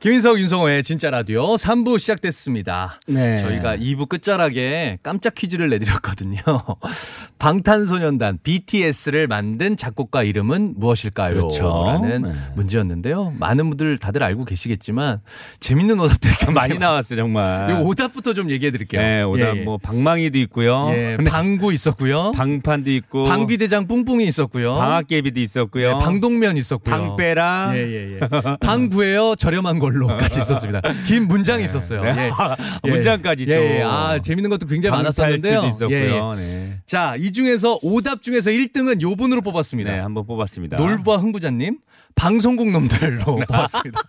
김인석 윤성호의 진짜 라디오 3부 시작됐습니다. 네. 저희가 2부 끝자락에 깜짝 퀴즈를 내드렸거든요. 방탄소년단 BTS를 만든 작곡가 이름은 무엇일까요? 그렇죠. 라는 네. 문제였는데요. 많은 분들 다들 알고 계시겠지만 재밌는 오답들이 많이 나왔어요, 정말. 이 오답부터 좀 얘기해 드릴게요. 네, 오다 예, 예. 뭐 방망이도 있고요. 예, 네. 방구 있었고요. 방판도 있고 방비대장 뿡뿡이 있었고요. 방학개비도 있었고요. 네, 방동면 있었고요. 방빼라. 예, 예, 예. 방구예요. 저렴한 걸 로까지 있었습니다. 긴 문장이 있었어요. 네. 예. 아, 예. 문장까지 또. 예, 예. 아, 재밌는 것도 굉장히 많았었는데요. 방탈출도 예, 있었고요. 예. 네. 자, 이 중에서 오답 중에서 1등은 요 분으로 뽑았습니다. 네, 한번 뽑았습니다. 놀부와 흥부자님, 방송국 놈들로 뽑았습니다.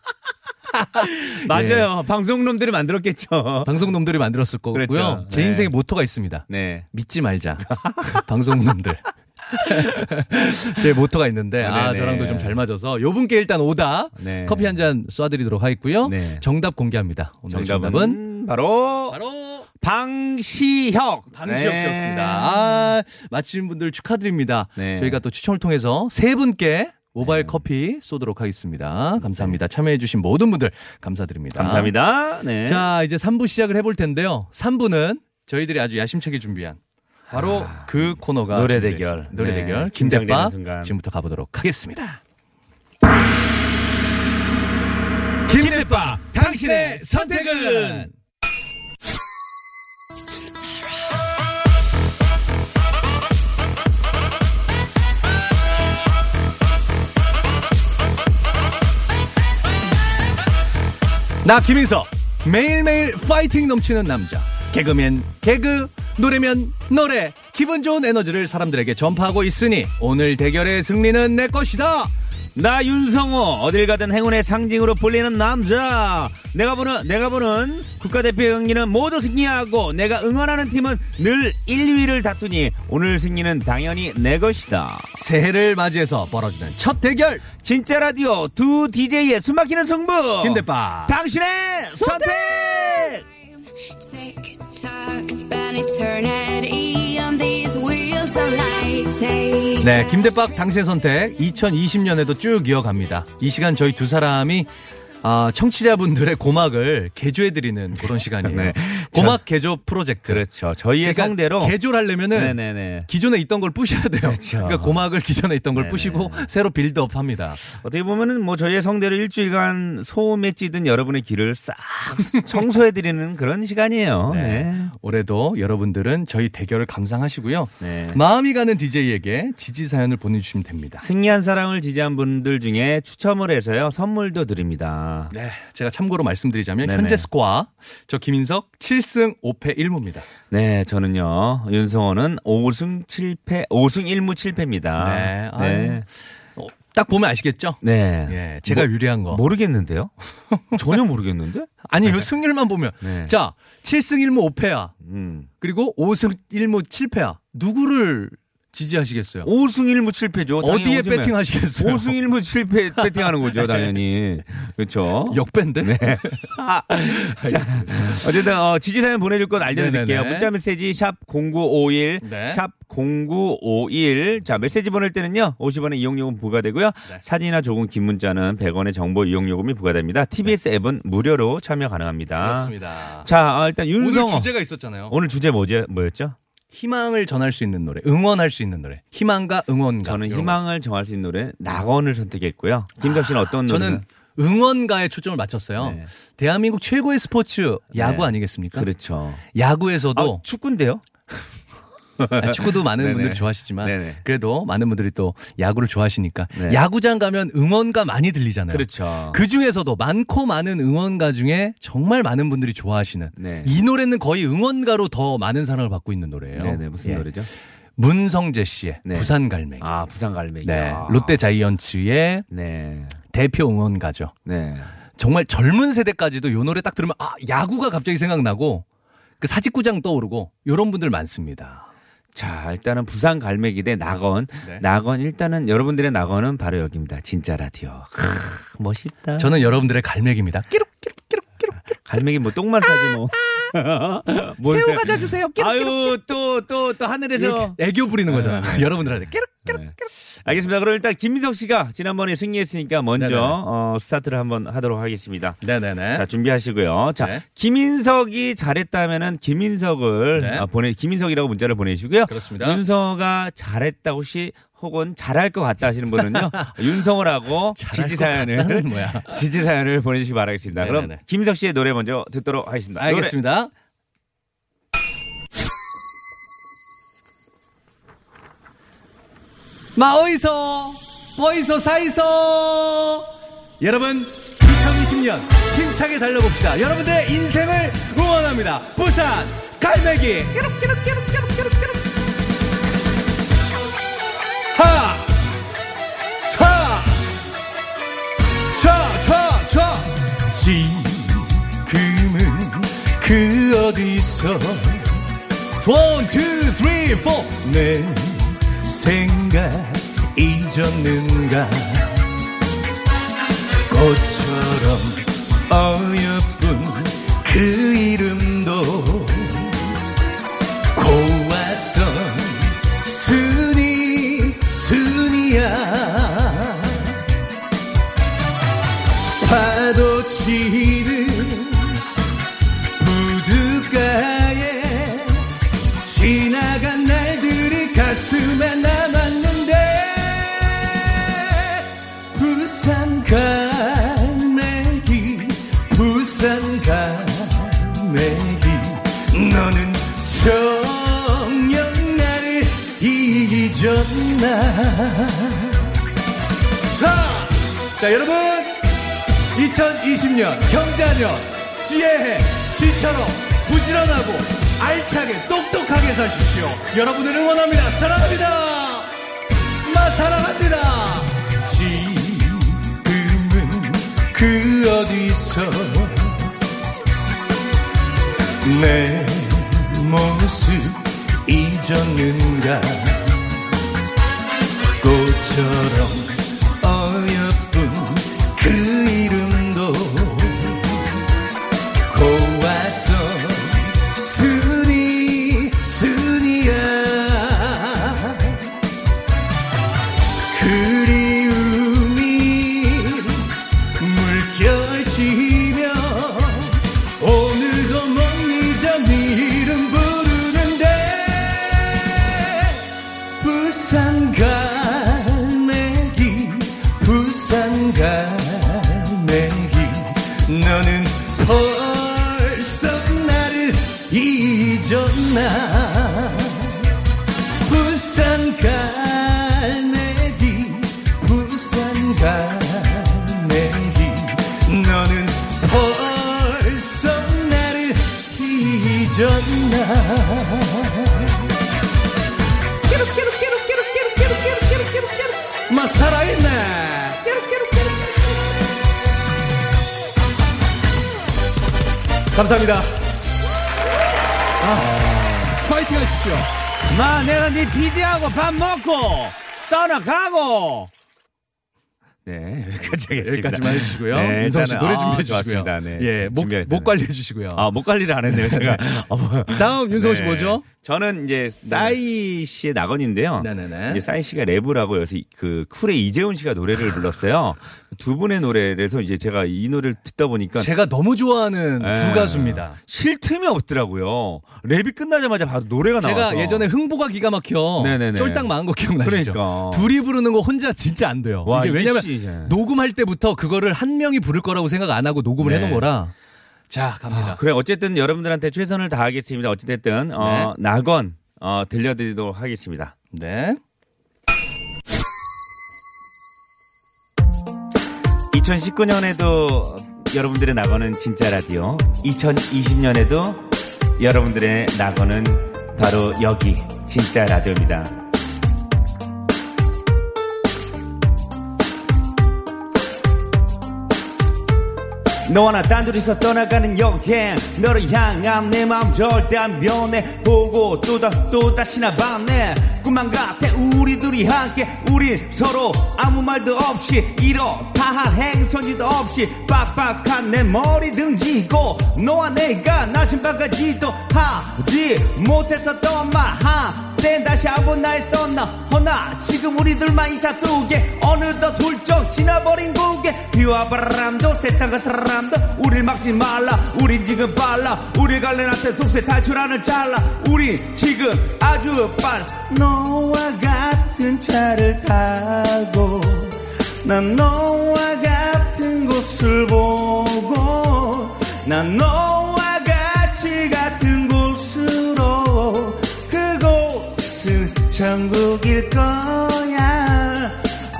맞아요. 방송놈들이 만들었겠죠. 방송 놈들이 만들었을 거고요. 그렇죠. 제 네. 인생의 모토가 있습니다. 네. 믿지 말자. 방송 놈들. 제 모토가 있는데 아 네네. 저랑도 좀 잘 맞아서 요 분께 일단 오답 네. 커피 한 잔 쏴드리도록 하겠고요. 네. 정답 공개합니다. 오늘 정답은, 정답은 바로 바로 방시혁. 방시혁 네. 씨였습니다. 아, 맞히신 분들 축하드립니다. 네. 저희가 또 추첨을 통해서 세 분께 모바일 커피 쏘도록 하겠습니다. 감사합니다. 참여해주신 모든 분들 감사드립니다. 네. 감사합니다. 네. 자, 이제 3부 시작을 해볼 텐데요. 3부는 저희들이 아주 야심차게 준비한 바로 그 코너가 노래 대결. 노래 네, 대결 순간. 지금부터 가보도록 하겠습니다. 김대빠 당신의 선택은 나 김인석 매일매일 파이팅 넘치는 남자 개그맨 개그 노래면 노래. 기분 좋은 에너지를 사람들에게 전파하고 있으니 오늘 대결의 승리는 내 것이다. 나 윤성호 어딜 가든 행운의 상징으로 불리는 남자. 내가 보는 내가 보는 국가대표 경기는 모두 승리하고 내가 응원하는 팀은 늘 1, 2위를 다투니 오늘 승리는 당연히 내 것이다. 새해를 맞이해서 벌어지는 첫 대결. 진짜 라디오 두 DJ의 숨막히는 승부. 김대빠. 당신의 선택! Tock, 네 김대박 당신의 선택 2020년에도 쭉 이어갑니다 이 시간 저희 두 사람이 아, 청취자분들의 고막을 개조해드리는 그런 시간이에요. 네. 고막 개조 프로젝트. 그렇죠 저희의 그러니까 성대로 개조를 하려면은 네네네 기존에 있던 걸 부셔야 돼요. 그렇죠. 러니까 고막을 기존에 있던 걸 네네. 부시고 새로 빌드업 합니다. 어떻게 보면은 뭐 저희의 성대로 일주일간 소음에 찌든 여러분의 귀를 싹 청소해드리는 그런 시간이에요. 네. 네. 올해도 여러분들은 저희 대결을 감상하시고요. 네. 마음이 가는 DJ에게 지지 사연을 보내주시면 됩니다. 승리한 사랑을 지지한 분들 중에 추첨을 해서요 선물도 드립니다. 네, 제가 참고로 말씀드리자면 네네. 현재 스코어 저 김인석 7승 5패 1무입니다. 네, 저는요 윤성호는 5승 7패, 5승 1무 7패입니다. 네, 네. 어, 딱 보면 아시겠죠? 네. 예, 제가 뭐- 유리한 거. 모르겠는데요? 전혀 모르겠는데? 아니, 이 승률만 보면 네. 자 7승 1무 5패야. 음. 그리고 5승 1무 7패야. 누구를 지지하시겠어요? 5승 1무 7패죠. 어디에 배팅 하시겠어요? 5승 1무 7패 배팅하는 거죠, 당연히. 그렇죠. 역밴데? 네. 어쨌든 어, 지지 사연 보내줄 건 알려드릴게요. 문자 메시지 샵 0951, 네. 샵 0951. 자 메시지 보낼 때는요 50원의 이용요금 부과되고요. 네. 사진이나 조금 긴 문자는 100원의 정보 이용요금이 부과됩니다. TBS 앱은 무료로 참여 가능합니다. 네. 그렇습니다. 자 어, 일단 윤성호 오늘 주제가 있었잖아요. 오늘 주제 뭐죠? 뭐였죠? 희망을 전할 수 있는 노래, 응원할 수 있는 노래. 희망과 응원가. 저는 희망을 정할 수 있는 노래 낙원을 선택했고요. 김덕 씨는 어떤 거. 노래? 저는 응원가에 초점을 맞췄어요. 네. 대한민국 최고의 스포츠 야구 네. 아니겠습니까? 그렇죠. 야구에서도 아, 축구인데요? 아, 축구도 많은 네네. 분들이 좋아하시지만 네네. 그래도 많은 분들이 또 야구를 좋아하시니까 네. 야구장 가면 응원가 많이 들리잖아요. 그렇죠. 그 중에서도 많고 많은 응원가 중에 정말 많은 분들이 좋아하시는 네. 이 노래는 거의 응원가로 더 많은 사랑을 받고 있는 노래예요. 네네 무슨 예. 노래죠? 문성재 씨의 네. 부산 갈매기. 아 부산 갈매기. 네. 롯데 자이언츠의 네. 대표 응원가죠. 네. 정말 젊은 세대까지도 요 노래 딱 들으면 아 야구가 갑자기 생각나고 그 사직구장 떠오르고 요런 분들 많습니다. 자, 일단은 부산 갈매기 대 낙원. 네. 낙원, 일단은 여러분들의 낙원은 바로 여기입니다. 진짜 라디오. 크, 멋있다. 저는 여러분들의 갈매기입니다. 끼룩 갈매기 뭐 똥만 싸지 뭐. 뭔 새우 새- 가져 주세요. 끼룩 아유, 또, 또, 또 하늘에서. 애교 부리는 거잖아요. 여러분들한테 끼룩 끼룩 네. 알겠습니다. 그럼 일단 김민석 씨가 지난번에 승리했으니까 먼저 네네네. 어, 스타트를 한번 하도록 하겠습니다. 네네네. 자 준비하시고요. 자 네. 김인석이 잘했다면은 김인석을 네. 어, 보내 김인석이라고 문자를 보내시고요. 그렇습니다. 윤서가 잘했다 혹시 혹은 잘할 것 같다 하시는 분은요 윤성호라고 지지 사연을? 지지 사연을 보내주시기 바라겠습니다. 그럼 네네네. 김인석 씨의 노래 먼저 듣도록 하겠습니다. 노래 알겠습니다. 마 어이서 어이서 사이서 여러분 2020년 힘차게 달려봅시다. 여러분들의 인생을 응원합니다. 부산 갈매기 하 사, 좌, 좌, 좌. 지금은 그 어디서 원, 투, 쓰리, 포. 내 생각 잊었는가? 꽃처럼 어여쁜 그 이름도 고왔던 순이 순이야. 파도 치 부산 갈매기 부산 갈매기. 너는 정녕 나를 잊었나? 자, 자 여러분. 2020년 경자년 지혜해 지처럼 부지런하고 알차게 똑똑하게 사십시오. 여러분을 응원합니다. 사랑합니다 그 어디서 내 모습 잊었는가? 꽃처럼 감사합니다 아, 파이팅 하십시오 마 내가 네 비디하고 밥 먹고 써나 가고 네 여기까지 하겠습니다. 여기까지만 해주시고요 네, 윤성 씨 노래 아, 준비해 주시고요 좋았습니다. 네, 예, 목. 목 관리해 주시고요 아 목 관리를 안 했네요 제가 어, 뭐. 다음 윤성 씨 네. 뭐죠? 저는 이제 싸이 씨의 낙원인데요. 네네네. 이제 싸이 씨가 랩을 하고 여기서 이- 그 쿨의 이재훈 씨가 노래를 불렀어요. 두 분의 노래에서 이제 제가 이 노래를 듣다 보니까 제가 너무 좋아하는 네. 두 가수입니다 쉴 틈이 없더라고요. 랩이 끝나자마자 바로 노래가 제가 나와서 예전에 흥보가 기가 막혀 네네네. 쫄딱 망한 거 기억나시죠? 그러니까. 둘이 부르는 거 혼자 진짜 안 돼요. 와, 이게 왜냐면 진짜. 녹음할 때부터 그거를 한 명이 부를 거라고 생각 안 하고 녹음을 네. 해놓은 거라. 자 갑니다. 아, 그래 어쨌든 여러분들한테 최선을 다하겠습니다. 어찌됐든 어, 낙원 어, 들려드리도록 하겠습니다. 네. 2019년에도 여러분들의 낙원은 진짜 라디오. 2020년에도 여러분들의 낙원은 바로 여기 진짜 라디오입니다. 너와 나 단둘이서 떠나가는 여행. 너를 향한 내 마음 절대 안 변해 보고 또다 또다시나 봤네 꿈만 같아 우리 둘이 함께. 우리 서로 아무 말도 없이 이렇다 할 행선지도 없이 빡빡한 내 머리 등지고 너와 내가 낮은 밤까지도 하지 못했었던 말 한때 다시 한번 날 썼나 허나 지금 우리들만 이 차 속에 어느덧 훌쩍 지나버린 곡에 비와 바람도 세상 같은 사람도 우릴 막지 말라. 우린 지금 빨라. 우리 갈래한테 속세 탈출하는 잘라. 우리 지금 아주 빨라. 너와 같은 차를 타고 난 너와 같은 곳을 보고 난 너와 같이 같은 곳으로 그곳은 천국일 아,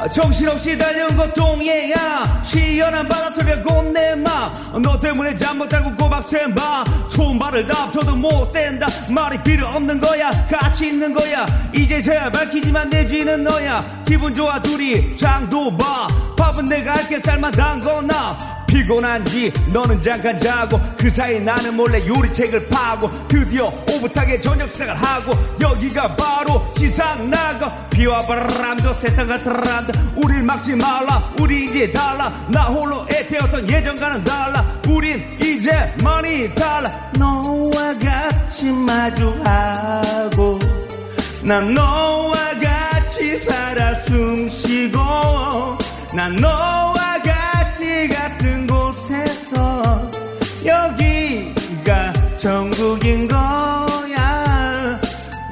정신없이 달려온 고통이야 시원한 바닷소리가 곧내 맘너 때문에 잠 못 자고 꼬박 샌밤 손발을 다 합쳐도 못 센다. 말이 필요 없는 거야. 같이 있는 거야. 이제서야 밝히지만 내지는 너야. 기분 좋아 둘이 장도 봐. 밥은 내가 할게 쌀만 담거나 피곤한지 너는 잠깐 자고 그 사이 나는 몰래 요리책을 파고 드디어 오붓하게 저녁 시작을 하고 여기가 바로 지상 나가 비와 바람도 세상 같은 사람들 우릴 막지 말라 우리 이제 달라. 나 홀로 애태웠던 예전과는 달라. 우린 이제 많이 달라. 너와 같이 마주하고 난 너와 같이 살아 숨쉬고 난 너와 같은 곳에서 여기가 천국인 거야.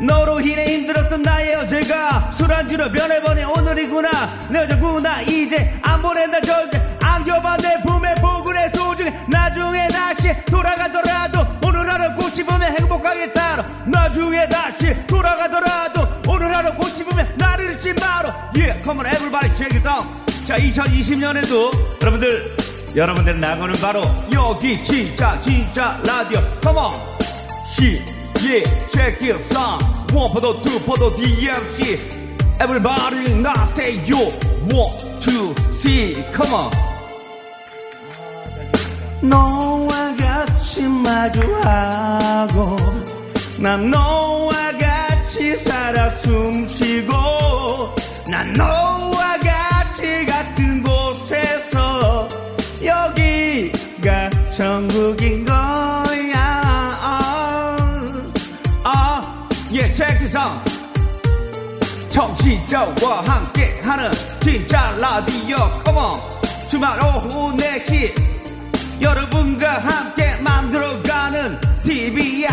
너로 인해 힘들었던 나의 어제가 술안주로 변해버린 오늘이구나. 내 여자구나. 이제 안 보낸다 절대 안겨봐. 내 품에 보근의 소중해. 나중에 다시 돌아가더라도 오늘 하루 꽃 씹으면 행복하게 살아. 나중에 다시 돌아가더라도 오늘 하루 꽃 씹으면 나를 잊지 마라 Yeah come on everybody check it out 자 2020년에도 여러분들 여러분들 나고는 바로 여기 진짜 진짜 라디오 come on 시, 예, it out. One 포도, two 포도, DMC. Everybody, now say yo. One, two, three, come on. 너와 같이 마주하고, 난 너와 같이 살아 숨쉬고, 난 너와 천국인 거야. 아, 아, 예, check it out. 청취자와 함께하는 진짜 라디오, come on. 주말 오후 4시 여러분과 함께 만들어가는 TV야.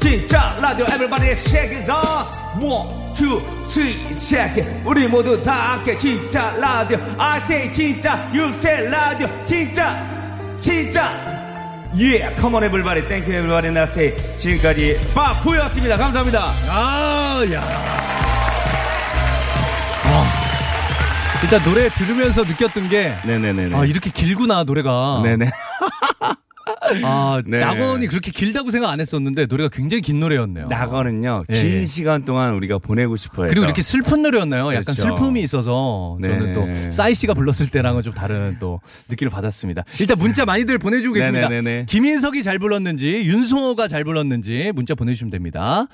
진짜 라디오 everybody check it out. One, two, three, check it. 우리 모두 다 함께 진짜 라디오. I say 진짜, you say 라디오. 진짜, 진짜. Yeah, come on everybody. Thank you everybody. 나 say 지금까지 빠푸였습니다. 감사합니다. 아, 야. 아, 일단 노래 들으면서 느꼈던 게 네네네네. 아, 이렇게 길구나 노래가. 네네. 아, 네. 낙원이 그렇게 길다고 생각 안 했었는데 노래가 굉장히 긴 노래였네요. 낙원은요, 예, 긴 예. 시간 동안 우리가 보내고 싶어요. 그리고 이렇게 슬픈 노래였나요? 약간 그렇죠. 슬픔이 있어서 저는 네. 또 싸이 씨가 불렀을 때랑은 좀 다른 또 느낌을 받았습니다. 일단 문자 많이들 보내주고 계십니다. 네네네네. 김인석이 잘 불렀는지 윤송호가 잘 불렀는지 문자 보내주시면 됩니다.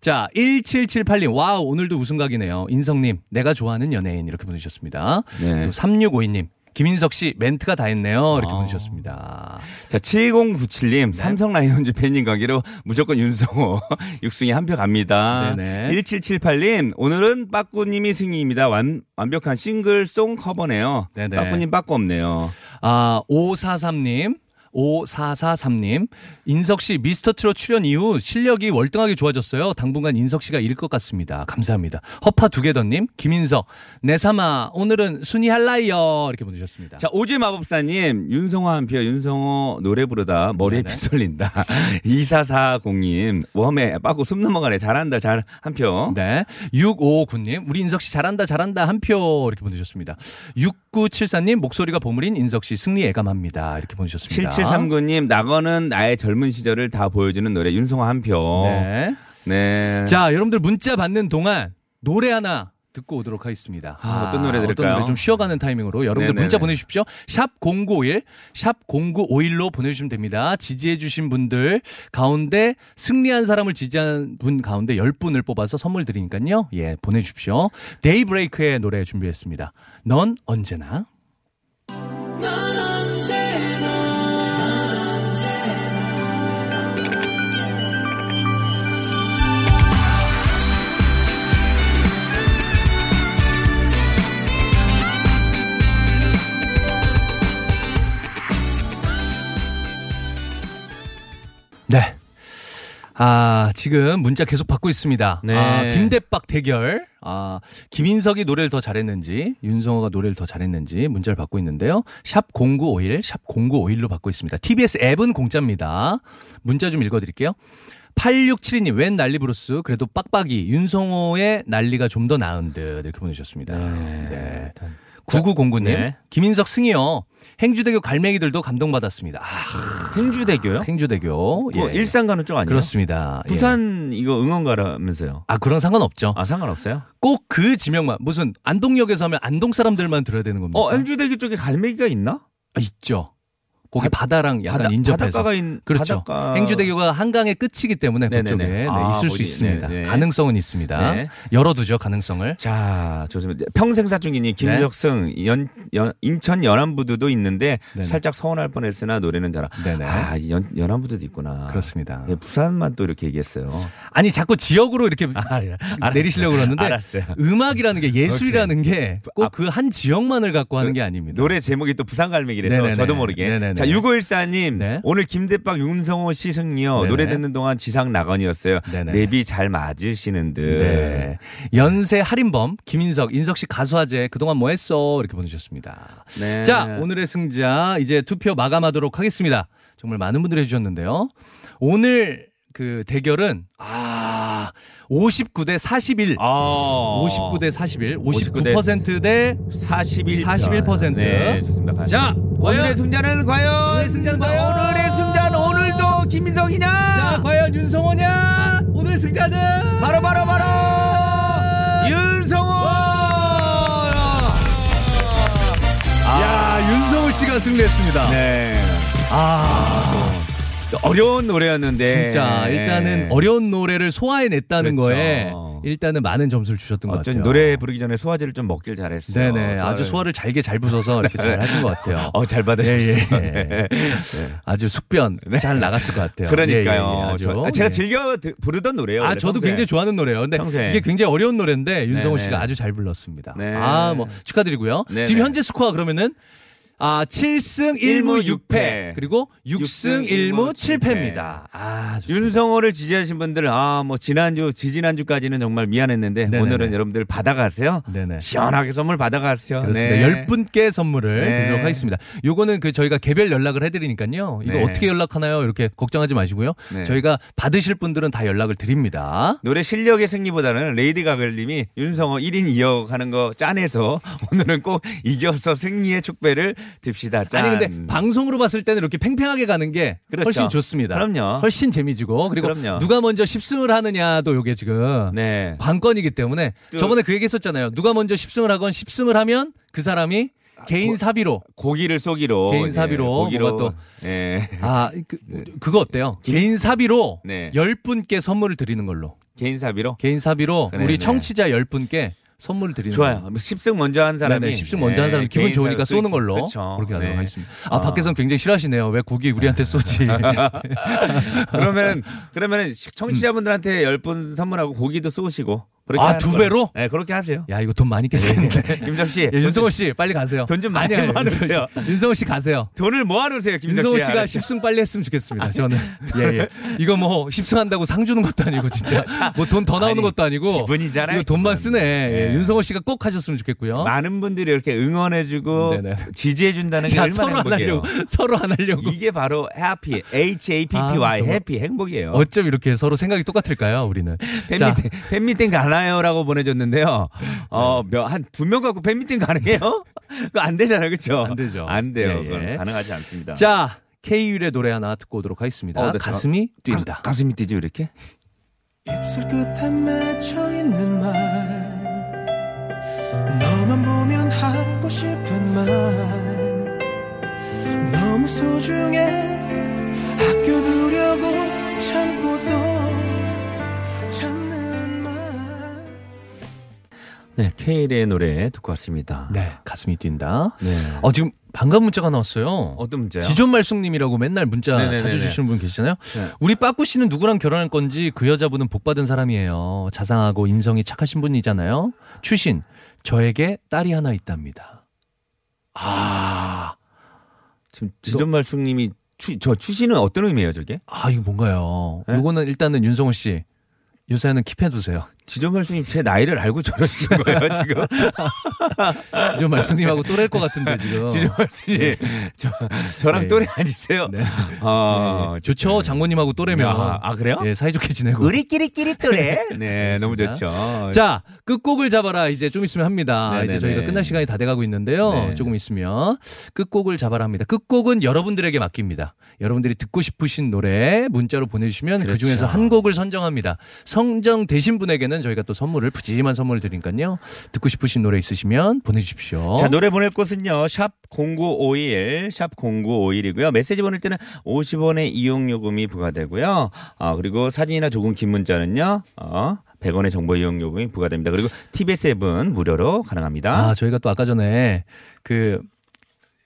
자 1778님 wow 오늘도 웃음각이네요. 인성님 내가 좋아하는 연예인 이렇게 보내주셨습니다. 네. 그리고 3652님 김인석 씨 멘트가 다 했네요. 이렇게 아. 보내주셨습니다. 자, 7097님, 네. 삼성 라이온즈 팬인 관계로 무조건 윤성호, 육승이 한 표 갑니다. 네네. 1778님, 오늘은 빠꾸님이 승리입니다. 완, 완벽한 싱글송 커버네요. 네네. 빠꾸님 빠꾸 없네요. 아, 543님. 5443님, 인석 씨 미스터 트롯 출연 이후 실력이 월등하게 좋아졌어요. 당분간 인석 씨가 이길 것 같습니다. 감사합니다. 허파 두개더 님, 김인석, 내삼아, 오늘은 순위 할라이요. 이렇게 보내 주셨습니다. 자, 오지 마법사 님, 윤성호 한 표, 윤성호 노래 부르다 머리에 네네. 피 쏠린다. 2440 님, 웜에 빠꾸 숨 넘어가네. 잘한다, 잘, 한 표. 네. 6559 님, 우리 인석 씨 잘한다, 잘한다, 한 표. 이렇게 보내 주셨습니다. 6974 님, 목소리가 보물인 인석 씨 승리 예감합니다. 이렇게 보내 주셨습니다. 7739님, 낙원은 나의 젊은 시절을 다 보여주는 노래, 윤성호 한 표. 네. 네. 자, 여러분들 문자 받는 동안 노래 하나 듣고 오도록 하겠습니다. 아, 어떤 노래 들을까요? 어떤 노래 좀 쉬어가는 타이밍으로 여러분들 네네네. 문자 보내주십시오. 샵 0951, 샵 0951로 보내주시면 됩니다. 지지해주신 분들 가운데 승리한 사람을 지지한 분 가운데 10분을 뽑아서 선물 드리니까요. 예, 보내주십시오. 데이브레이크의 노래 준비했습니다. 넌 언제나. 아, 지금 문자 계속 받고 있습니다. 네. 아, 김대박 대결. 아, 김인석이 노래를 더 잘했는지, 윤성호가 노래를 더 잘했는지 문자를 받고 있는데요. 샵 0951, 샵 0951로 받고 있습니다. TBS 앱은 공짜입니다. 문자 좀 읽어드릴게요. 8672님, 웬 난리 브루스, 그래도 빡빡이, 윤성호의 난리가 좀 더 나은 듯, 이렇게 보내주셨습니다. 네. 9909님, 네. 김인석 승이요. 행주대교 갈매기들도 감동받았습니다. 아, 행주대교요? 행주대교. 뭐 예. 일산 가는 쪽 아니에요? 그렇습니다. 예. 부산 이거 응원가라면서요? 아, 그런 상관없죠. 아 상관없어요? 꼭 그 지명만, 무슨 안동역에서 하면 안동 사람들만 들어야 되는 겁니까? 어 행주대교 쪽에 갈매기가 있나? 아, 있죠. 거기 바- 바다랑 약간 바다- 인접해서. 바닷가가 있 그렇죠. 바닷가... 행주대교가 한강의 끝이기 때문에 네네네. 그쪽에 네, 아, 있을 수 어디, 있습니다. 네네. 가능성은 있습니다. 네. 열어두죠, 가능성을. 자, 좋습니다. 평생 사춘기님 김석승 연, 연 인천 연안부두도 있는데 네네. 살짝 서운할 뻔했으나 노래는 잘하. 네네. 아, 연 연안부두도 있구나. 그렇습니다. 예, 부산만 또 이렇게 얘기했어요. 아니, 자꾸 지역으로 이렇게 알았어요. 내리시려고 그러는데 알았어요. 음악이라는 게 예술이라는 게꼭 아, 그한 지역만을 갖고 하는 게 아닙니다. 노래 제목이 또 부산 갈매기라서 네네네. 저도 모르게. 네네네. 자, 6514님 네. 오늘 김대박 윤성호 씨 승리요. 네네. 노래 듣는 동안 지상 낙원이었어요. 네네. 내비 잘 맞으시는 듯. 네. 연세 할인범, 김인석, 인석 씨 가수화제 그동안 뭐 했어? 이렇게 보내주셨습니다. 네. 자, 오늘의 승자, 이제 투표 마감하도록 하겠습니다. 정말 많은 분들이 해주셨는데요. 오늘 그 대결은, 아, 59대 41. 아. 59대 41. 59대 59%대 41. 41%. 네, 좋습니다. 자, 오늘의 승자는 과연 오늘의 승자는 과연? 오늘의 승자는 오늘도 김인성이냐? 자, 과연 윤성호냐? 오늘 승자는 바로 바로 바로 윤성호. 야, 윤성호 씨가 승리했습니다. 네. 아. 어려운 노래였는데 진짜 일단은 어려운 노래를 소화해냈다는 네. 그렇죠. 거에 일단은 많은 점수를 주셨던 것 같아요. 노래 부르기 전에 소화제를 좀 먹길 잘했어요. 네네 아주 소화를 잘게 잘 부숴서 이렇게 잘 하신 것 같아요. 어, 잘 받으셨어요. 예, 예. 네. 아주 숙변 잘 나갔을 것 같아요. 그러니까요. 예, 예, 예, 아주. 저- 제가 네. 즐겨 드- 부르던 노래예요. 아 저도 평소에. 굉장히 좋아하는 노래예요. 근데 평소에. 이게 굉장히 어려운 노래인데 윤성호. 씨가 아주 잘 불렀습니다. 네. 아뭐 축하드리고요. 지금 현재 스코어 그러면은 아 7승 1무 6패 그리고 6승 1무 7패입니다. 아 좋습니다. 윤성호를 지지하신 분들 아 뭐 지난주 지지난주까지는 정말 미안했는데 네네네. 오늘은 여러분들 받아가세요. 네네. 시원하게 선물 받아가세요. 그렇습니다. 네. 열 분께 선물을 네. 드리도록 하겠습니다. 요거는 그 저희가 개별 연락을 해드리니까요. 이거 네. 어떻게 연락하나요? 이렇게 걱정하지 마시고요. 네. 저희가 받으실 분들은 다 연락을 드립니다. 노래 실력의 승리보다는 레이디 가글님이 윤성호 1인 2역 하는 거 짠해서 오늘은 꼭 이겨서 승리의 축배를 듭시다. 짠. 아니 근데 방송으로 봤을 때는 이렇게 팽팽하게 가는 게 그렇죠. 훨씬 좋습니다. 그럼요. 훨씬 재미지고 그리고 그럼요. 누가 먼저 10승을 하느냐도 요게 지금 네. 관건이기 때문에 또- 저번에 그 얘기했었잖아요. 누가 먼저 10승을 하건 10승을 하면 그 사람이 개인 사비로 고기를 쏘기로 개인 사비로 고기로 뭐가 또- 예. 아 그, 그거 어때요? 개인 사비로 네. 10분께 선물을 드리는 걸로. 개인 사비로 개인 사비로 그래, 우리 네. 청취자 10분께 선물 드리는 좋아요. 걸로. 10승 먼저 한 사람이 네네, 10승 먼저 한 사람 이 기분 좋으니까 쏘는 걸로 그렇죠. 그렇게 하도록 네. 하겠습니다. 아, 밖에서는 굉장히 싫어하시네요. 왜 고기 우리한테 쏘지? 그러면은 그러면은 청취자분들한테 10분 선물하고 고기도 쏘시고 아, 두. 배로? 네, 그렇게 하세요. 야, 이거 돈 많이 깨지겠는데. 김정 씨. 예, 윤성호 씨 빨리 가세요. 돈 좀 많이 아니요, 모아놓으세요. 윤성호 씨. 가세요. 돈을 모아 놓으세요, 김정 씨. 윤성호 씨가 알았죠? 10승 빨리 했으면 좋겠습니다. 저는 예, 예. 이거 뭐 10승 한다고 상 주는 것도 아니고 진짜 뭐 돈 더 나오는 아니, 것도 아니고 기분이잖아요, 돈만. 쓰네. 예, 네. 윤성호 씨가 꼭 하셨으면 좋겠고요. 많은 분들이 이렇게 응원해주고 네네. 지지해준다는 게 야, 얼마나 서로 안 행복해요. 하려고 서로 안 하려고. 이게 바로 해피, H A P P Y, 아. 해피 행복이에요. 어쩜 이렇게 서로 생각이 똑같을까요, 우리는? 자, 팬미팅, 팬미팅 가 나요라고 보내줬는데요. 어, 한두 명 갖고 팬미팅 가능해요? 그거 안 되잖아요, 그쵸? 안 되죠. 안 돼요. 예, 예. 가능하지 않습니다. 자, K율의 노래 하나 듣고 오도록 하겠습니다. 어, 네, 가슴이 뛴다. 가, 가슴이 뛰죠, 이렇게? 입술 끝에 맺혀 있는 말 너만 보면 하고 싶은 말 너무 소중해 아껴두려고 참고 또 네, 케일의 노래 듣고 왔습니다. 네, 가슴이 뛴다. 네. 어, 지금 반가운 문자가 나왔어요. 어떤 문제요? 지존말숙님이라고 맨날 문자 네네네네. 자주 주시는 분 계시잖아요. 네. 우리 빠꾸 씨는 누구랑 결혼할 건지 그 여자분은 복 받은 사람이에요. 자상하고 인성이 착하신 분이잖아요. 추신 저에게 딸이 하나 있답니다. 아, 지금 지존말숙님이 추, 저 추시는 어떤 의미예요, 저게? 아 이거 뭔가요? 네? 요거는 일단은 윤성호 씨 요새는 킵해 두세요. 지존말숙님 제 나이를 알고 저러시는 거예요, 지금? 지존말숙님하고 또래일 것 같은데 지금. 지존말숙님, 저, 저랑 네. 또래 아니세요? 네. 아, 네, 좋죠. 장모님하고 또래면. 아, 아, 그래요? 예, 사이좋게 지내고. 우리끼리끼리 또래? 네, 너무 그렇습니다. 좋죠. 자, 끝곡을 잡아라. 이제 좀 있으면 합니다. 네네네. 이제 저희가 끝날 시간이 다 돼가고 있는데요. 네. 조금 있으면 끝곡을 잡아라 합니다. 끝곡은 여러분들에게 맡깁니다. 여러분들이 듣고 싶으신 노래 문자로 보내주시면 그 그렇죠. 중에서 한 곡을 선정합니다. 선정되신 분에게는 저희가 또 선물을 푸짐한 선물을 드리니까요. 듣고 싶으신 노래 있으시면 보내주십시오. 자, 노래 보낼 곳은요. 샵 0951, 샵 0951이고요. 메시지 보낼 때는 50원의 이용 요금이 부과되고요. 아, 그리고 사진이나 조금 긴 문자는요. 어, 100원의 정보 이용 요금이 부과됩니다. 그리고 TBS 앱은 무료로 가능합니다. 아, 저희가 또 아까 전에 그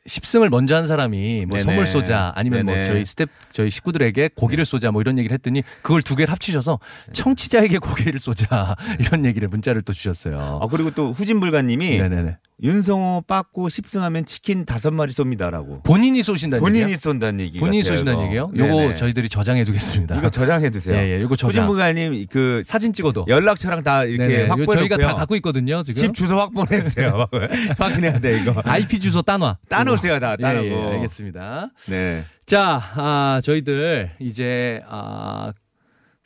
10승을 먼저 한 사람이 뭐 네네. 선물 쏘자 아니면 뭐 네네. 저희 스텝 저희 식구들에게 고기를 쏘자 뭐 이런 얘기를 했더니 그걸 두 개를 합치셔서 청취자에게 고기를 쏘자 이런 얘기를 문자를 또 주셨어요. 아, 그리고 또 후진불가님이 네네네. 윤성호 빠꾸 10승하면 치킨 5마리 쏩니다라고. 본인이 쏘신다는 본인이? 쏜다는 얘기. 본인이 같아요, 쏘신다는 이거. 얘기요? 요거 저희들이 저장해 두겠습니다. 이거 저장해 두세요. 예, 예. 요거 저장. 후진불가님 그 사진 찍어도. 연락처랑 다 이렇게 네네. 확보해 저희가. 다 갖고 있거든요, 지금. 집 주소 확보해 주세요. 확인해야 돼 이거. IP 주소 따놔. 따놓으세요, 다 예, 따놓고. 예, 알겠습니다. 네. 자, 아, 저희들 이제 아,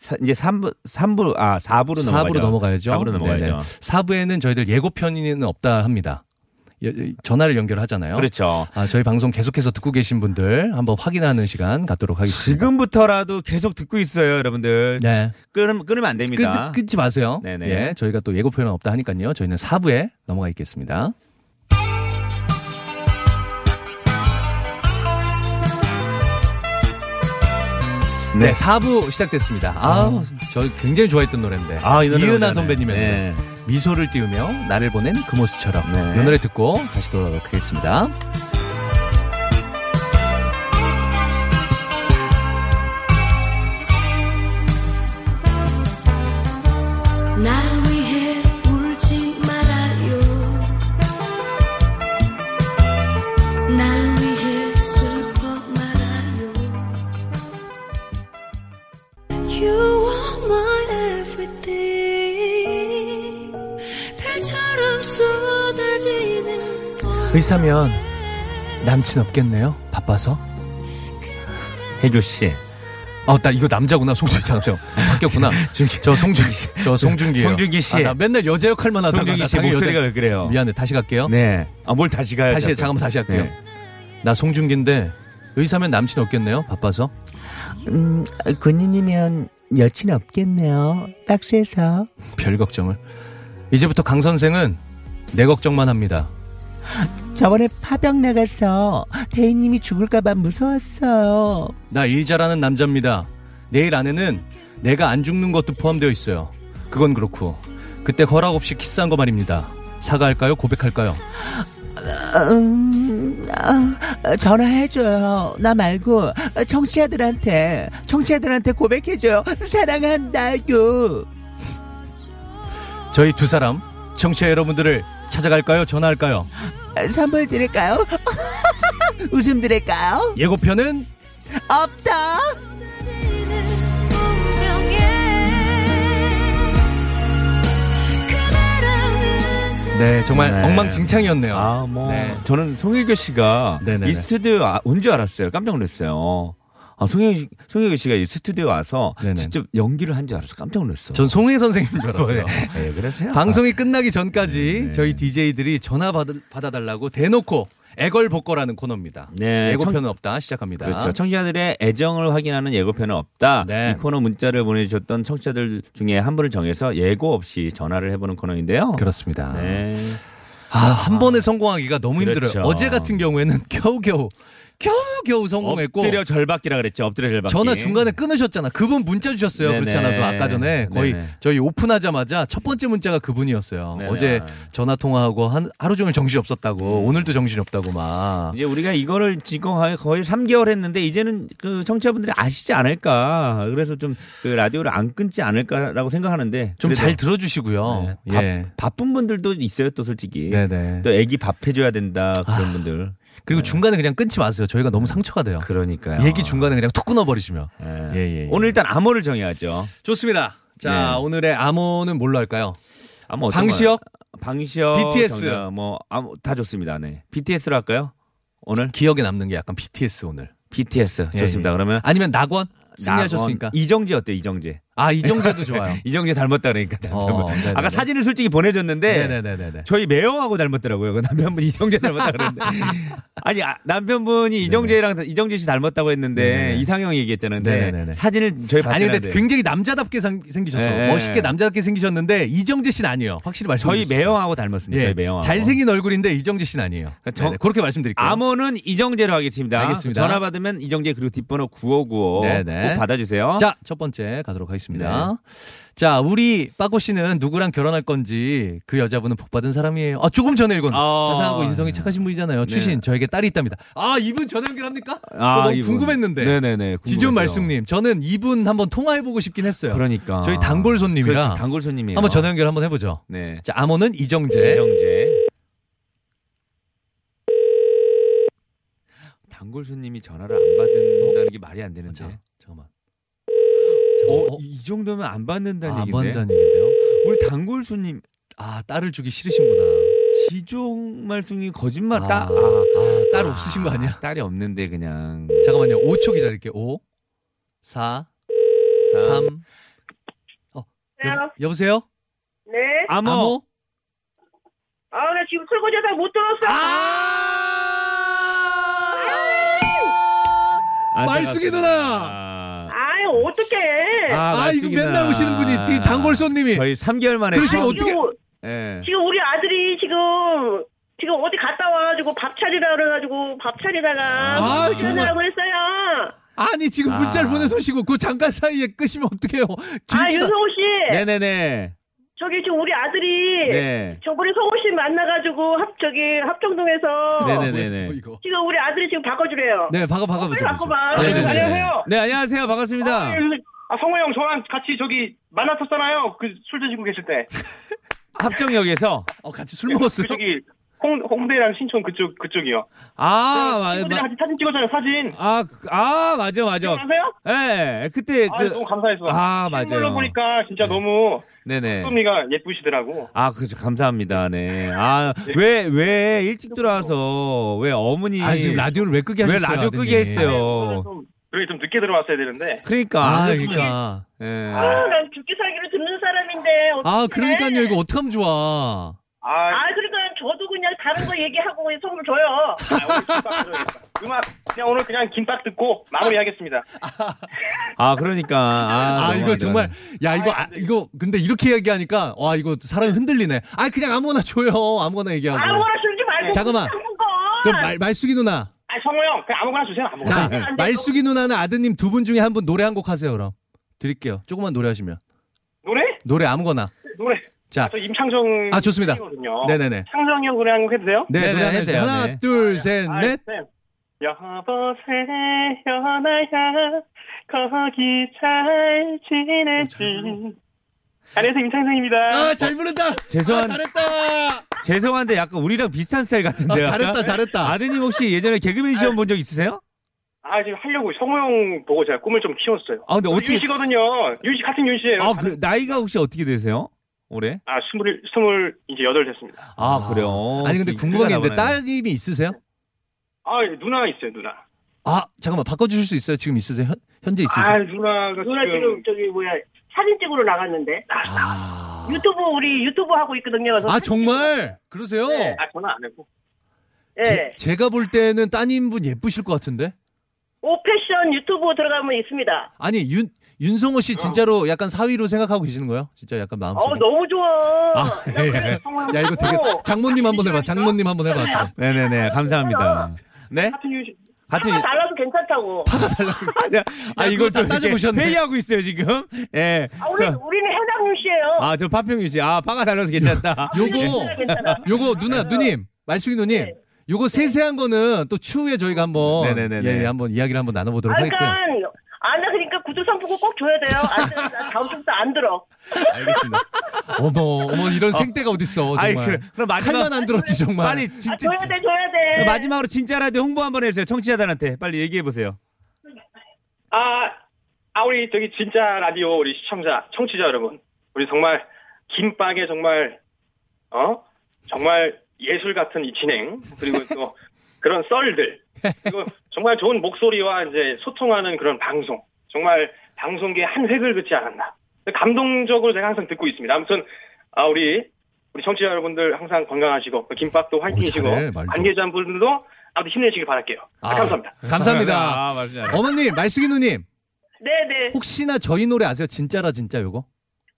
사- 이제 3부, 3부, 아, 4부로 4부로 넘어가죠. 넘어가야죠. 4부로 넘어가야죠. 4부에는 저희들 예고편은 없다 합니다. 여- 전화를 연결하잖아요. 그렇죠. 아, 저희 방송 계속해서 듣고 계신 분들 한번 확인하는 시간 갖도록 하겠습니다. 지금부터라도 계속 듣고 있어요, 여러분들. 네. 끊으면, 끊으면 안 됩니다. 끊, 끊지 마세요. 네네. 예, 저희가 또 예고편은 없다 하니까요. 저희는 4부에 넘어가 있겠습니다. 네, 4부 시작됐습니다. 아, 저 굉장히 좋아했던 노래인데. 아, 이 노래 이은하. 선배님의 노래. 네. 미소를 띄우며 나를 보낸 그 모습처럼. 네. 이 노래 듣고 다시 돌아오도록 하겠습니다. 의사면 남친 없겠네요? 바빠서? 혜교 씨. 어, 나 이거 남자구나. 송중기 잠시만. 바뀌었구나. 저 송중기 씨. 저 송중기예요. 송중기 씨. 아, 나 맨날 여자 역할만 하다가 송중기 나씨 목소리가 여자- 왜 그래요? 미안해. 다시 갈게요. 네. 아, 뭘 다시 가요? 다시. 잠깐만 다시 할게요. 네. 나 송중기인데 의사면 남친 없겠네요? 바빠서? 음, 군인이면 여친 없겠네요. 박스에서. 별 걱정을. 이제부터 강 선생은 내 걱정만 합니다. 저번에 파병 나가서 대인님이 죽을까봐 무서웠어요. 나 일 잘하는 남자입니다. 내일 안에는 내가 안 죽는 것도 포함되어 있어요. 그건 그렇고 그때 허락 없이 키스한 거 말입니다. 사과할까요? 고백할까요? 음, 아, 전화해줘요. 나 말고 청취자들한테, 청취자들한테 고백해줘요. 사랑한다요. 저희 두 사람 청취자 여러분들을 찾아갈까요? 전화할까요? 선물 드릴까요? 웃음 드릴까요? 예고편은 없다. 네 정말 네. 엉망진창이었네요. 아, 뭐. 네. 저는 송혜교 씨가 네네네. 이 스튜디오 아, 온줄 알았어요. 깜짝 놀랐어요. 아, 송혜교, 송혜교 씨가 이 스튜디오 와서 네네. 직접 연기를 한 줄 알아서 깜짝 놀랐어요. 전 송혜 선생님인 줄 알았어요. 네, 그러세요? 방송이 끝나기 전까지 네. 저희 DJ들이 전화 받, 받아달라고 대놓고 애걸복걸하는 코너입니다. 네, 예고편은 없다 시작합니다. 그렇죠. 청취자들의 애정을 확인하는 예고편은 없다. 네. 이 코너 문자를 보내주셨던 청취자들 중에 한 분을 정해서 예고 없이 전화를 해보는 코너인데요. 그렇습니다. 네. 아, 한 번에 성공하기가 너무 그렇죠. 힘들어요. 어제 같은 경우에는 겨우겨우, 겨우겨우 성공했고. 엎드려 절받기라 그랬죠. 엎드려 절받기. 전화 중간에 끊으셨잖아. 그분 문자 주셨어요. 네네. 그렇지 않아도 아까 전에 거의 네네. 저희 오픈하자마자 첫 번째 문자가 그분이었어요. 네네. 어제 전화 통화하고 한 하루 종일 정신이 없었다고 음. 오늘도 정신이 없다고 막. 이제 우리가 이거를 지금 거의- 거의 3개월 했는데 이제는 그 청취자분들이 아시지 않을까. 그래서 좀 그 라디오를 안 끊지 않을까라고 생각하는데 좀 잘 들어주시고요. 네, 바, 예. 바쁜 분들도 있어요. 또 솔직히. 네네. 또 애기 밥 해줘야 된다 그런 아. 분들. 그리고 중간에 그냥 끊지 마세요. 저희가 너무 상처가 돼요. 그러니까요. 얘기 중간에 그냥 툭 끊어버리시면. 예. 예, 예, 예. 오늘 일단 암호를 정해야죠. 좋습니다. 자, 네. 오늘의 암호는 뭘로 할까요? 암호 방시혁? 방시혁, BTS. 정답, 뭐 암호 다 좋습니다. 네. BTS로 할까요? 오늘 기억에 남는 게 약간 BTS 오늘. BTS 예, 좋습니다. 예. 그러면 아니면 낙원? 승리하셨으니까. 낙원, 이정재 어때? 이정재. 아, 이정재도 좋아요. 이정재 닮았다 그러니까. 어, 네네네. 아까 사진을 솔직히 보내줬는데 네네네네. 저희 매형하고 닮았더라고요. 그 남편분 이정재 닮았다 그러는데 아니 아, 남편분이 이정재랑 이정재 씨 닮았다고 했는데 네네. 이상형 얘기했잖아요. 네네네네. 근데 사진을 저희 아니 봤잖아요. 근데 굉장히 남자답게 생- 생기셨어. 네. 멋있게 남자답게 생기셨는데 이정재 씨는 아니에요. 확실히 말씀해 저희. 매형하고 닮았습니다. 예, 저희 매형하고. 잘생긴 얼굴인데 이정재 씨는 아니에요. 저- 네네, 그렇게 말씀드릴게요. 암호는 이정재로 하겠습니다. 알겠습니다. 전화 받으면 이정재 그리고 뒷번호 9595 네네. 꼭 받아주세요. 자, 첫 번째 가도록 하겠습니다. 네. 자, 우리 빠꼬 씨는 누구랑 결혼할 건지 그 여자분은 복 받은 사람이에요. 아, 조금 전에 읽었는데. 아, 자상하고 인성이 착하신 분이잖아요. 추신, 저에게 딸이 있답니다. 아, 이분 전화 연결합니까? 저 너무 이분. 궁금했는데. 네네네. 지존 궁금하죠. 말씀님, 저는 이분 한번 통화해보고 싶긴 했어요. 그러니까. 저희 단골 손님이라. 그렇지, 단골 손님이에요. 한번 전화 연결 한번 해보죠. 네. 자, 암호는 이정재. 이정재. 단골 손님이 전화를 안 받는다는 게 말이 안 되는데. 자, 잠깐만. 어, 어, 이 정도면 안 받는다는 아, 안 얘기인데. 받는다는 얘긴데요. 우리 단골 손님 아, 딸을 주기 싫으신구나. 지종 말씀이 거짓말 아, 딸 아, 딸 없으신 거 아니야? 딸이 없는데 그냥 잠깐만요. 5초 기다릴게요. 5, 4, 3. 어, 여, 여보세요? 네. 암호. 암호? 아, 나 지금 설거지하다 못 들었어. 아! 말숙이 누나! 아, 아이, 어떡해. 아, 이거 맨날. 오시는 분이 이 단골 손님이. 저희 3개월 만에 그러시면 어떻게- 지금, 예. 지금 우리 아들이 지금, 지금 어디 갔다 와가지고 밥 차리라 그래가지고 밥 차리다가 아, 아, 정말. 하고 했어요. 아니, 지금 문자를 아. 보내놓으시고 그 잠깐 사이에 끄시면 어떡해요. 아, 길지도 윤성호 씨. 네네네. 저기 지금 우리 아들이 네. 저번에 성호 씨 만나가지고 합, 저기 합정동에서 네네네네. 또 이거. 지금 우리 아들이 지금 바꿔주래요. 네, 바꿔, 바꿔, 빨리 보죠. 바꿔봐. 네, 네, 네, 네. 안녕하세요. 네, 안녕하세요. 반갑습니다. 아, 성호 형 저랑 같이 저기 만났었잖아요. 그 술 드시고 계실 때. 합정역에서. 어, 같이 술 먹었어요? 그 저기 홍, 홍대랑 신촌 그쪽 그쪽이요. 아, 마, 친구들이랑 마, 같이 사진 찍었잖아요. 사진. 아, 그- 아, 맞아, 맞아. 기억나세요? 예, 그때 아, 그, 너무 감사했어. 아, 맞아요. 실물로 보니까 진짜 너무 네네. 소미가 예쁘시더라고. 아, 그죠. 감사합니다. 네. 아, 왜, 왜 일찍 들어와서, 왜 어머니. 아, 지금 라디오를 왜 끄게 왜 하셨어요? 라디오 아드님? 끄게 했어요? 오늘 좀, 여기 좀 늦게 들어왔어야 되는데. 그러니까. 아, 안 됐으면- 그러니까. 예. 아, 난 죽기 살기로 듣는 사람인데. 아, 어떡해. 그러니까요. 이거 어떡하면 좋아. 아, 아, 그러니까 저도 그냥 다른 거 얘기하고 선물 줘요. 아, 오늘 김밥 들어야겠다. 음악 그냥 오늘 그냥 김밥 듣고 마무리하겠습니다. 아, 그러니까. 아, 아, 이거. 정말, 야, 이거, 아, 이거, 근데 이렇게 얘기하니까, 와, 이거 사람이 흔들리네. 아, 그냥 아무거나 줘요. 아무거나 얘기하고. 아무거나 쓰지 말고. 잠깐만. 그럼 말, 말숙이 누나. 아, 성호 형 그냥 아무거나 주세요. 아무거나. 자. 말숙이 누나는 아드님 두 분 중에 한 분 노래 한 곡 하세요, 그럼. 드릴게요. 조금만 노래 하시면. 노래? 노래 아무거나. 노래. 자, 저 임창정 아, 좋습니다. 네네네. 창정이 형 노래 한곡 해도 돼요? 네, 네네, 노래 하나 해도 해주세요. 돼요, 하나, 네. 둘, 셋, 아, 넷. 네. 여보세요 나야 거기 잘 지내지 안녕하세요 임창정입니다 아, 잘 부른다. 죄송한- 아, 잘했다. 죄송한데 약간 우리랑 비슷한 스타일 아, 같은데요. 잘했다, 약간? 잘했다. 아드님 혹시 예전에 개그맨 시험 본 적 있으세요? 아 지금 하려고 성호 형 보고 제가 꿈을 좀 키웠어요 아, 근데 어떻게. 윤 씨거든요 윤씨 같은 윤 씨예요 아, 그래. 나이가 혹시 어떻게 되세요? 올해? 아 스물 스물 이제 여덟 됐습니다 아, 그래요. 아니, 근데 그 궁금한 게 있는데, 나보네. 따님이 있으세요? 아 누나 있어요 누나 아, 잠깐만, 바꿔주실 수 있어요? 지금 있으세요? 현, 현재 있으세요? 아 누나가 누나 지금 지금 저기 뭐야 사진 찍으러 나갔는데 아, 유튜브 우리 유튜브 하고 있거든요. 그래서 아, 사진 정말? 그러세요? 네. 아 전화 안 했고 찍- 예. 제, 가 볼 때는 따님분 예쁘실 것 같은데? 오패션 유튜브 들어가면 있습니다. 아니 윤 윤성호 씨 진짜로 약간 사위로 생각하고 계시는 거예요? 진짜 약간 마음속에. 어, 너무 좋아. 아, 예, 예. 야 이거 되게 장모님 한번 해봐. 장모님 한번 해봐. 지금. 네네네. 감사합니다. 네? 같은 유시 같은 파가 달라서 괜찮다고. 아 이걸 또다 따져보셨네. 회의하고 있어요 지금. 예. 아, 우리, 저, 우리는 해당유 씨예요. 아, 저 파평유 씨. 아, 파가 달라서 괜찮다. 요거. 요거 누나 누님 말숙이 누님. 네. 요거 세세한 거는 또 추후에 저희가 한번 네네네네. 예, 예, 한번 이야기를 한번 나눠보도록 아, 하겠고요. 그러니까, 아, 나 그러니까 구두 상품권 꼭 줘야 돼요. 안 되면 나 다음 주부터 안 들어. 알겠습니다. 어머 어머 이런 생떼가 어딨어 아이, 정말. 그래. 그럼 마지막 칼만 안 들었지 정말. 빨리 아, 진짜 줘야 돼, 줘야 돼. 그럼 마지막으로 진짜 라디오 홍보 한번 해주세요. 청취자들한테 빨리 얘기해 보세요. 아, 아 우리 저기 진짜 라디오 우리 시청자 청취자 여러분 우리 정말 김밥에 정말 어 정말 예술 같은 이 진행 그리고 또 그런 썰들 그리고 정말 좋은 목소리와 이제 소통하는 그런 방송 정말 방송계의 한 획을 긋지 않았나 감동적으로 제가 항상 듣고 있습니다. 아무튼 아 우리 우리 청취자 여러분들 항상 건강하시고 김밥도 화이팅이시고. 관계자분들도 아무튼 힘내시길 바랄게요. 아, 아, 감사합니다. 감사합니다. 아. 어머님 말숙이 누님 네네. 혹시나 저희 노래 아세요? 진짜라 진짜 요거?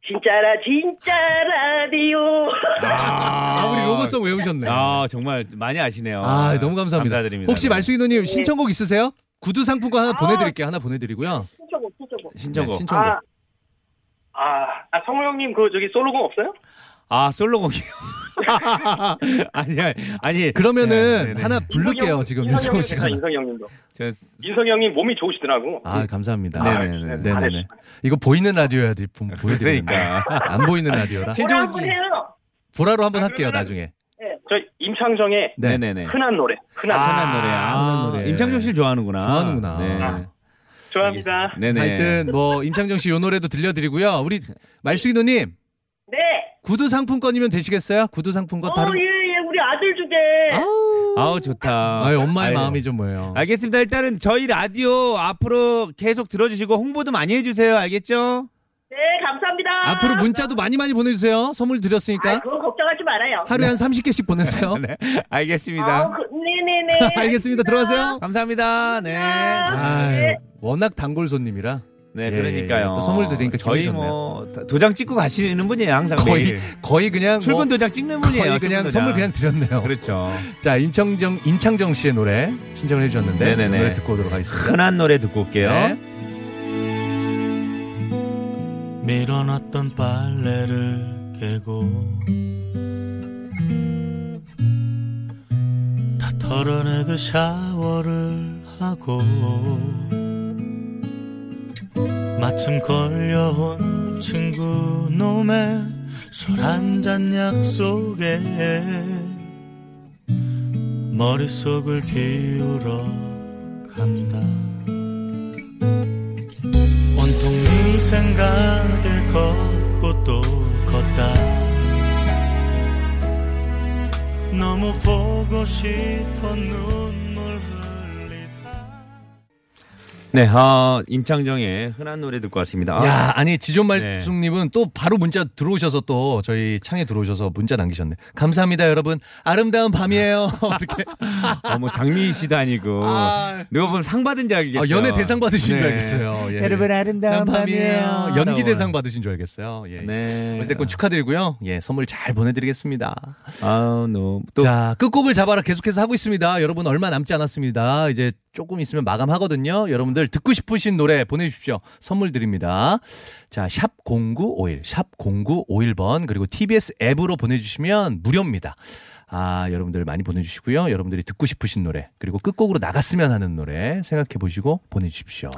진짜라, 진짜 라디오. 아, 우리 로고송 외우셨네. 아, 아, 정말 많이 아시네요. 너무 감사합니다. 감사드립니다. 혹시 네. 말숙이 누님 신청곡 있으세요? 구두 상품권 하나 아. 보내드릴게요. 하나 보내드리고요. 신청곡, 신청곡. 신청곡. 네, 신청곡. 아, 아, 아 성호 형님 그 저기 솔로곡 없어요? 아, 솔로곡이요. 아니, 아니, 아니. 그러면은 네, 네, 네. 하나 부를게요. 지금 윤성호 씨가. 인성이 형님도. 저, 인성이 형님 몸이 좋으시더라고. 아 감사합니다. 네네네. 네네네. 이거 보이는 라디오야 될분 보여드리는데 그러니까. 안 보이는 라디오라. 뭐라 한번 해요. 보라로 한번 할게요 나중에. 저 임창정의 네. 네네네. 흔한 노래. 흔한 아, 노래. 흔한 노래. 아, 흔한 노래. 임창정 씨를 좋아하는구나. 좋아하는구나. 네. 좋아합니다. 네네. 하여튼 뭐 임창정 씨 요 노래도 들려드리고요. 우리 말숙이 누님 네. 구두 상품권이면 되시겠어요? 구두 상품권 어, 다른. 예, 예, 우리 아들 주제. 아우. 아우, 좋다. 아유, 엄마의 아이고. 마음이 좀 뭐예요. 알겠습니다. 일단은 저희 라디오 앞으로 계속 들어주시고 홍보도 많이 해주세요. 알겠죠? 네, 감사합니다. 앞으로 문자도 많이 많이 보내주세요. 선물 아, 드렸으니까 그건 걱정하지 말아요. 하루에 한 30개씩 보내세요. 네. 알겠습니다. 아, 그, 네네네. 알겠습니다. 들어가세요. 감사합니다. 네. 아유, 워낙 단골 손님이라 네, 예, 그러니까요. 예, 또 선물 드리니까 저희 기분이 뭐 도장 찍고 가시는 분이에요, 항상 거의 매일. 거의 그냥 출근 뭐 도장 찍는 분이에요. 거의 그냥. 선물 그냥 드렸네요. 그렇죠. 자, 임창정 임창정 씨의 노래 신청을 해주셨는데 네네네. 노래 듣고 오도록 하겠습니다. 흔한 노래 듣고 올게요. 네. 밀어놨던 빨래를 개고 다 털어내듯 샤워를 하고 마침 걸려온 친구 놈의 술 한 잔 약속에 머릿속을 비우러 간다. 온통 네 생각에 걷고 또 걷다. 너무 보고 눈 네, 아, 임창정의 흔한 노래 듣고 왔습니다. 아, 야, 아니 지존 네. 말숙님은 또 바로 문자 들어오셔서 또 저희 창에 들어오셔서 문자 남기셨네. 감사합니다, 여러분. 아름다운 밤이에요. 이렇게 어, 뭐 장미희 씨도 아니고 아. 누가 보면 상 받은 줄 알겠어요. 아, 연예 대상 받으신 줄 네. 알겠어요. 예. 여러분 아름다운 밤이에요. 연기 대상 받으신 줄 알겠어요. 예. 네. 어쨌든 축하드리고요. 예, 선물 잘 보내드리겠습니다. 아우, 너무 또 자, 끝곡을 잡아라 계속해서 하고 있습니다. 여러분 얼마 남지 않았습니다. 이제 조금 있으면 마감하거든요. 여러분들 듣고 싶으신 노래 보내주십시오. 선물 드립니다. 자, 샵 0951, 샵 0951번, 그리고 TBS 앱으로 보내주시면 무료입니다. 아, 여러분들 많이 보내주시고요. 여러분들이 듣고 싶으신 노래, 그리고 끝곡으로 나갔으면 하는 노래 생각해 보시고 보내주십시오.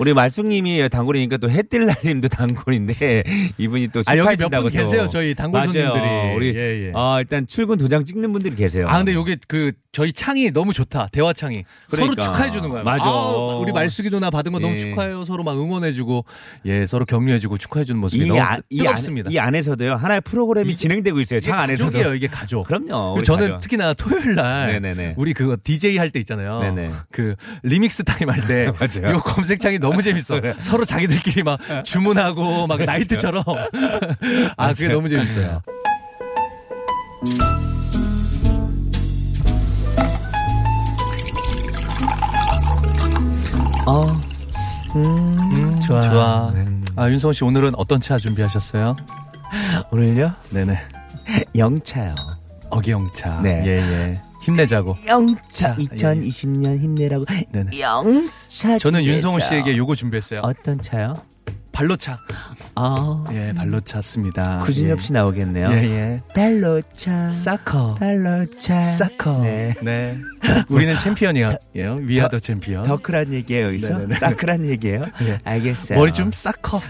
우리 말숙님이 단골이니까 또 해뜰날님도 단골인데 이분이 또 아, 여기 몇 축하해준다고 분 또. 계세요. 저희 단골 맞아요. 손님들이. 우리 예, 예. 아, 일단 출근 도장 찍는 분들이 계세요. 아 근데 요게 그 저희 창이 너무 좋다 대화 창이 그러니까. 서로 축하해 주는 거야. 맞아. 아우, 우리 말숙이 누나 받은 거 너무 예. 축하해요. 서로 막 응원해 주고 예 서로 격려해 주고 축하해 주는 모습이 이, 너무 안- 뜨- 이, 뜨겁습니다. 안, 이 안에서도요 하나의 프로그램이 이게- 진행되고 있어요. 창 안에서도. 이게 가족. 그럼요. 저는 가족. 특히나 토요일 날 네네네. 우리 그거 DJ 할 때 있잖아요. 네네. 그 리믹스 타임 할때 맞아요. 이 검색창이 너무 재밌어. 서로 자기들끼리 막 주문하고 막 나이트처럼 아 그게 너무 재밌어요. 어, 음, 음, 좋아. 좋아. 음, 아, 윤성호 씨 오늘은 어떤 차 준비하셨어요? 오늘요? 네네. 영차요. 어기영차. 네. 예, 예. 힘내자고. 영차. 자, 예, 2020년 힘내라고. 네네. 영차. 저는 준비했어요. 윤성호 씨에게 요거 준비했어요. 어떤 차요? 발로 차. 아, 예, 발로차 씁니다. 구준엽 예. 씨 나오겠네요. 예, 예. 벨로차. 사커. 벨로차. 사커. 네. 네. 우리는 챔피언이에요. 위아 더 챔피언. 더크란 얘기예요, 여기서? 네네네. 사크란 얘기예요? 예. 알겠어요. 머리 좀 사커.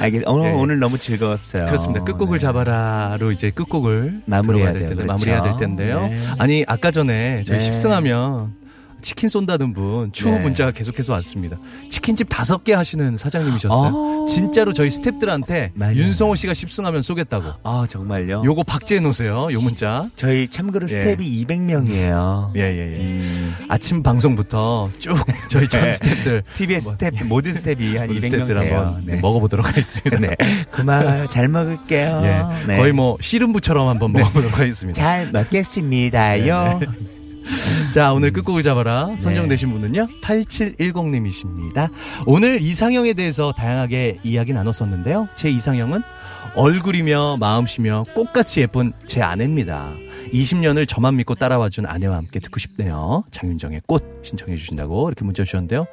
알겠, 오늘, 예. 오늘 너무 즐거웠어요. 그렇습니다. 끝곡을 네. 잡아라로 이제 끝곡을 마무리해야 될 텐데 그렇죠. 마무리해야 될 텐데요. 네. 아니 아까 전에 저희 네. 10승하면 치킨 쏜다는 분 추후 네. 문자가 계속해서 왔습니다. 치킨집 다섯 개 하시는 사장님이셨어요. 아. 진짜로 저희 스탭들한테. 윤성호 씨가 10승하면 쏘겠다고. 아, 정말요? 요거 박제해 놓으세요. 요 문자. 저희 참고로 예. 스텝이 200명이에요. 예, 예, 예. 음. 아침 방송부터 쭉 저희 전 네. 스탭들 TBS 스텝, 모든 스텝이 한 우리 200명 스탭들 돼요. 한번 네, 먹어보도록 하겠습니다. 네. 그만 잘 먹을게요. 예. 네. 거의 뭐 씨름부처럼 한번 먹어보도록 하겠습니다. 잘 먹겠습니다요. 네. 자, 오늘 끝곡을 잡아라. 네. 선정되신 분은요, 8710님이십니다. 오늘 이상형에 대해서 다양하게 이야기 나눴었는데요. 제 이상형은 얼굴이며 마음씨며 꽃같이 예쁜 제 아내입니다. 20년을 저만 믿고 따라와준 아내와 함께 듣고 싶네요. 장윤정의 꽃 신청해 주신다고 이렇게 문자 주셨는데요.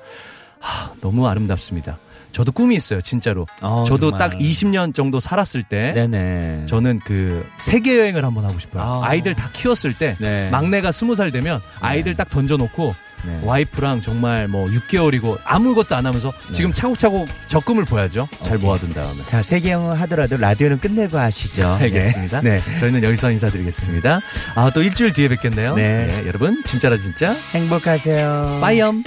하, 너무 아름답습니다. 저도 꿈이 있어요, 진짜로. 어, 저도 정말. 딱 20년 정도 살았을 때 네네. 저는 그 세계 여행을 한번 하고 싶어요. 아. 아. 이들 다 키웠을 때 네. 막내가 스무 살 되면 아이들 딱 던져 놓고 네. 와이프랑 정말 뭐 6개월이고 아무것도 안 하면서 지금 차곡차곡 적금을 보야죠. 잘 오케이. 모아둔 다음에. 자, 세계 영어 하더라도 라디오는 끝내고 하시죠. 알겠습니다. 네. 저희는 여기서 인사드리겠습니다. 아, 또 일주일 뒤에 뵙겠네요. 네. 여러분, 진짜라 진짜. 행복하세요. 빠이엄.